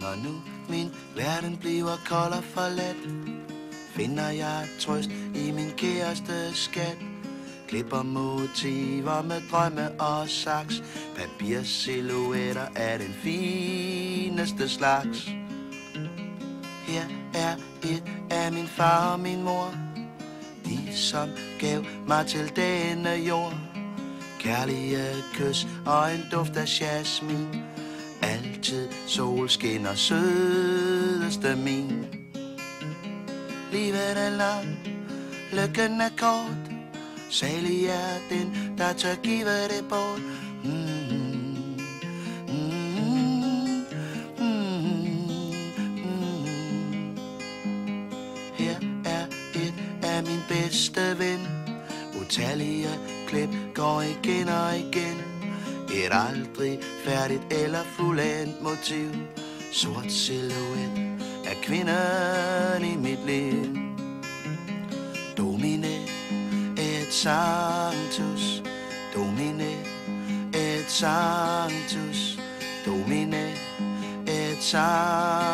Når nu min verden bliver kold og forladt Finder jeg trøst i min kæreste skat. Klipper motiver med drømme og saks. Papirsilhuetter af den fineste slags. Her er et af min far og min mor. De som gav mig til denne jord. Kærlige kys og en duft af jasmin. Altid solskin og sødeste min. Livet er lang, lykken er kort. Salig er den, der tør give det bort. Mm. mm, mm, mm Her er et af min bedste ven Utallige klip går igen og igen. Et aldrig færdigt eller fuldendt motiv. Sort silhuet af kvinden i mit liv. Domine et sanctus. Domine et sanctus. Domine et sanctus.